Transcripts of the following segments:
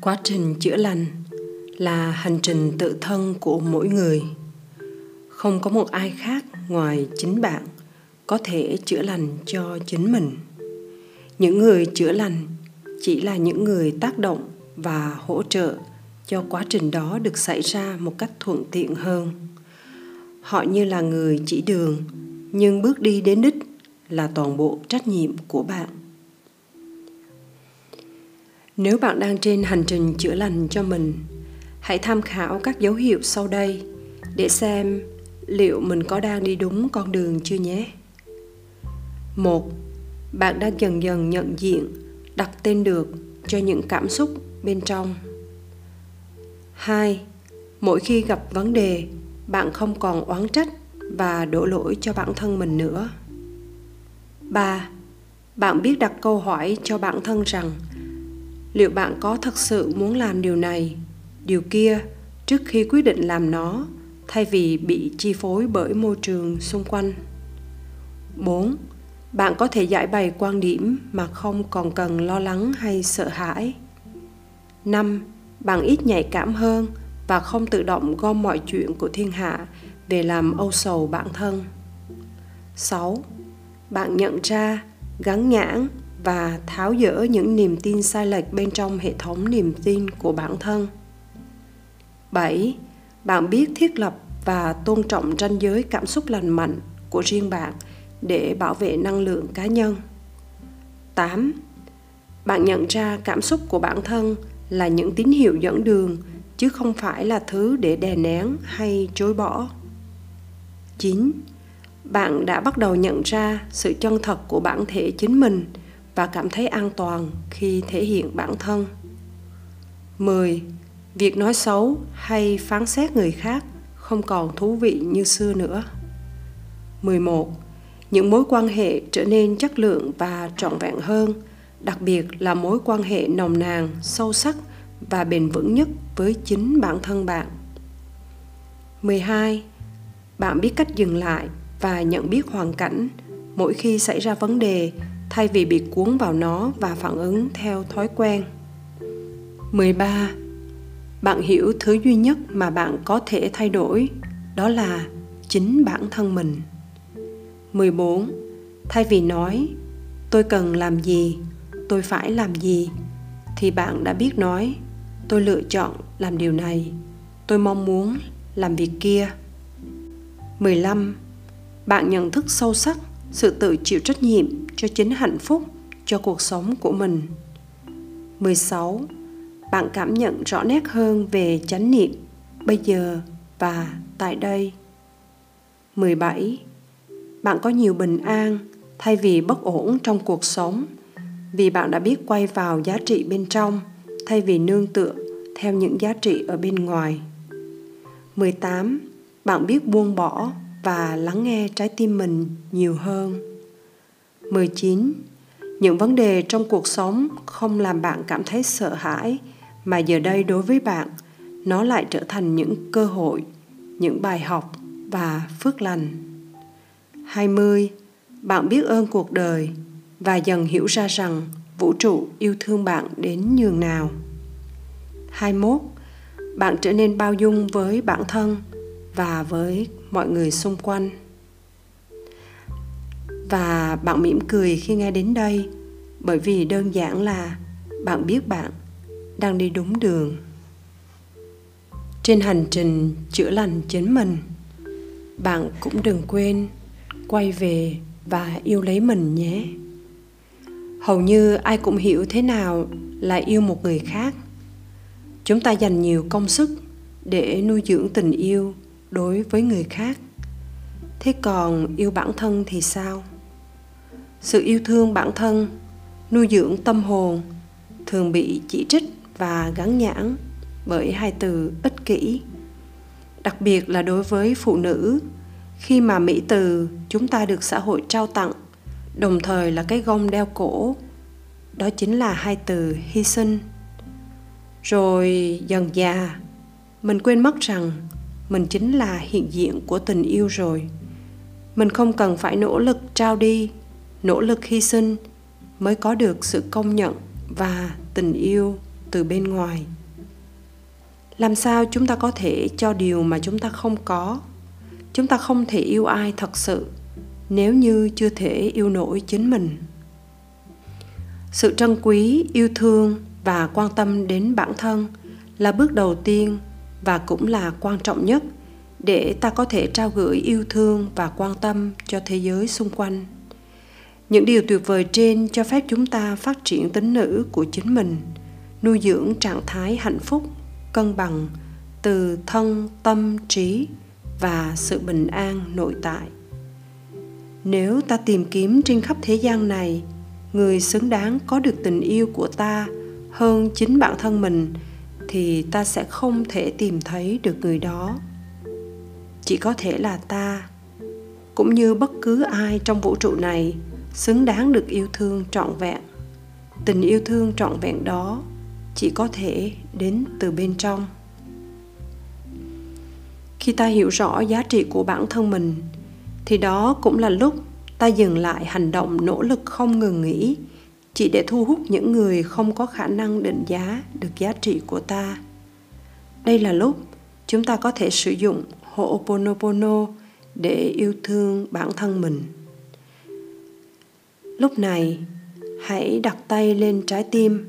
quá trình chữa lành là hành trình tự thân của mỗi người. Không có một ai khác ngoài chính bạn có thể chữa lành cho chính mình. Những người chữa lành chỉ là những người tác động và hỗ trợ cho quá trình đó được xảy ra một cách thuận tiện hơn. Họ như là người chỉ đường, nhưng bước đi đến đích là toàn bộ trách nhiệm của bạn nếu bạn đang trên hành trình chữa lành cho mình, hãy tham khảo các dấu hiệu sau đây để xem liệu mình có đang đi đúng con đường chưa nhé. Một, bạn đang dần dần nhận diện, đặt tên được cho những cảm xúc bên trong. Hai, mỗi khi gặp vấn đề, bạn không còn oán trách và đổ lỗi cho bản thân mình nữa. Ba, bạn biết đặt câu hỏi cho bản thân rằng liệu bạn có thật sự muốn làm điều này điều kia trước khi quyết định làm nó thay vì bị chi phối bởi môi trường xung quanh 4. Bạn có thể giải bày quan điểm mà không còn cần lo lắng hay sợ hãi. 5. Bạn ít nhạy cảm hơn và không tự động gom mọi chuyện của thiên hạ về làm âu sầu bản thân. 6. Bạn nhận ra, gắn nhãn và tháo dỡ những niềm tin sai lệch bên trong hệ thống niềm tin của bản thân. 7. Bạn biết thiết lập và tôn trọng ranh giới cảm xúc lành mạnh của riêng bạn để bảo vệ năng lượng cá nhân. 8. Bạn nhận ra cảm xúc của bản thân là những tín hiệu dẫn đường, chứ không phải là thứ để đè nén hay chối bỏ. 9. Bạn đã bắt đầu nhận ra sự chân thật của bản thể chính mình và cảm thấy an toàn khi thể hiện bản thân. 10. Việc nói xấu hay phán xét người khác không còn thú vị như xưa nữa. 11. Những mối quan hệ trở nên chất lượng và trọn vẹn hơn, đặc biệt là mối quan hệ nồng nàn, sâu sắc và bền vững nhất với chính bản thân bạn. 12. Bạn biết cách dừng lại và nhận biết hoàn cảnh mỗi khi xảy ra vấn đề thay vì bị cuốn vào nó và phản ứng theo thói quen. 13. Bạn hiểu thứ duy nhất mà bạn có thể thay đổi, đó là chính bản thân mình. 14. Thay vì nói tôi cần làm gì, tôi phải làm gì thì bạn đã biết nói tôi lựa chọn làm điều này, tôi mong muốn làm việc kia. 15. Bạn nhận thức sâu sắc sự tự chịu trách nhiệm cho chính hạnh phúc, cho cuộc sống của mình. 16. Bạn cảm nhận rõ nét hơn về chánh niệm bây giờ và tại đây. 17. Bạn có nhiều bình an thay vì bất ổn trong cuộc sống, vì bạn đã biết quay vào giá trị bên trong thay vì nương tựa theo những giá trị ở bên ngoài. 18. Bạn biết buông bỏ và lắng nghe trái tim mình nhiều hơn. 19. Những vấn đề trong cuộc sống không làm bạn cảm thấy sợ hãi mà giờ đây đối với bạn nó lại trở thành những cơ hội, những bài học và phước lành. 20. Bạn biết ơn cuộc đời và dần hiểu ra rằng vũ trụ yêu thương bạn đến nhường nào. 21. Bạn trở nên bao dung với bản thân và với mọi người xung quanh. Và bạn mỉm cười khi nghe đến đây, bởi vì đơn giản là bạn biết bạn đang đi đúng đường. Trên hành trình chữa lành chính mình, bạn cũng đừng quên quay về và yêu lấy mình nhé. Hầu như ai cũng hiểu thế nào là yêu một người khác. Chúng ta dành nhiều công sức để nuôi dưỡng tình yêu đối với người khác. Thế còn yêu bản thân thì sao? Sự yêu thương bản thân, nuôi dưỡng tâm hồn thường bị chỉ trích và gắn nhãn bởi hai từ ích kỷ. Đặc biệt là đối với phụ nữ, khi mà mỹ từ chúng ta được xã hội trao tặng, đồng thời là cái gông đeo cổ, đó chính là hai từ hy sinh. Rồi dần già, mình quên mất rằng mình chính là hiện diện của tình yêu rồi. Mình không cần phải nỗ lực trao đi, nỗ lực hy sinh mới có được sự công nhận và tình yêu từ bên ngoài. Làm sao chúng ta có thể cho điều mà chúng ta không có? Chúng ta không thể yêu ai thật sự nếu như chưa thể yêu nổi chính mình. Sự trân quý, yêu thương và quan tâm đến bản thân là bước đầu tiên và cũng là quan trọng nhất để ta có thể trao gửi yêu thương và quan tâm cho thế giới xung quanh. Những điều tuyệt vời trên cho phép chúng ta phát triển tính nữ của chính mình, nuôi dưỡng trạng thái hạnh phúc, cân bằng từ thân, tâm, trí và sự bình an nội tại. Nếu ta tìm kiếm trên khắp thế gian này, người xứng đáng có được tình yêu của ta hơn chính bản thân mình thì ta sẽ không thể tìm thấy được người đó. Chỉ có thể là ta, cũng như bất cứ ai trong vũ trụ này, xứng đáng được yêu thương trọn vẹn. Tình yêu thương trọn vẹn đó chỉ có thể đến từ bên trong. Khi ta hiểu rõ giá trị của bản thân mình, thì đó cũng là lúc ta dừng lại hành động nỗ lực không ngừng nghỉ chỉ để thu hút những người không có khả năng định giá được giá trị của ta. Đây là lúc chúng ta có thể sử dụng ho'oponopono để yêu thương bản thân mình. Lúc này, hãy đặt tay lên trái tim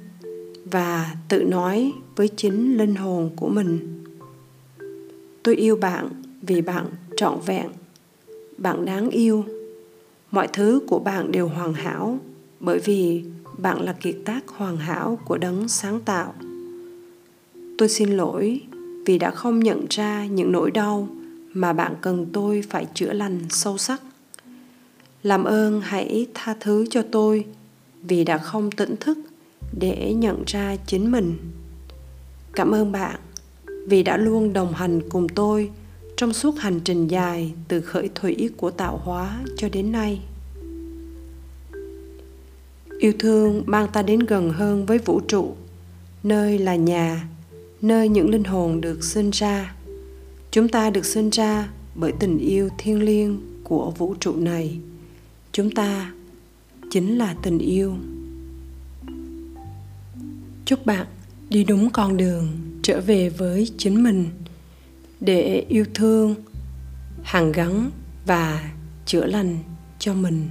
và tự nói với chính linh hồn của mình. Tôi yêu bạn vì bạn trọn vẹn. Bạn đáng yêu. Mọi thứ của bạn đều hoàn hảo bởi vì bạn là kiệt tác hoàn hảo của đấng sáng tạo. Tôi xin lỗi vì đã không nhận ra những nỗi đau mà bạn cần tôi phải chữa lành sâu sắc. Làm ơn hãy tha thứ cho tôi vì đã không tỉnh thức để nhận ra chính mình. Cảm ơn bạn vì đã luôn đồng hành cùng tôi trong suốt hành trình dài từ khởi thủy của tạo hóa cho đến nay yêu thương mang ta đến gần hơn với vũ trụ. Nơi là nhà, nơi những linh hồn được sinh ra. Chúng ta được sinh ra bởi tình yêu thiêng liêng của vũ trụ này. Chúng ta chính là tình yêu. Chúc bạn đi đúng con đường, trở về với chính mình. Để yêu thương hàn gắn và chữa lành cho mình.